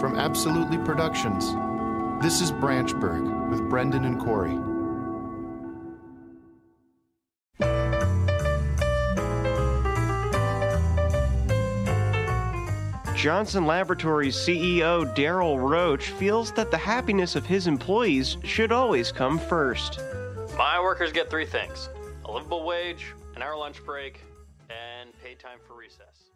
From Abso Lutely Productions, this is Branchburg with Brendan and Cory. Johnson Laboratories CEO Daryl Roach feels that the happiness of his employees should always come first. My workers get three things a livable wage, an hour lunch break, and paid time for recess.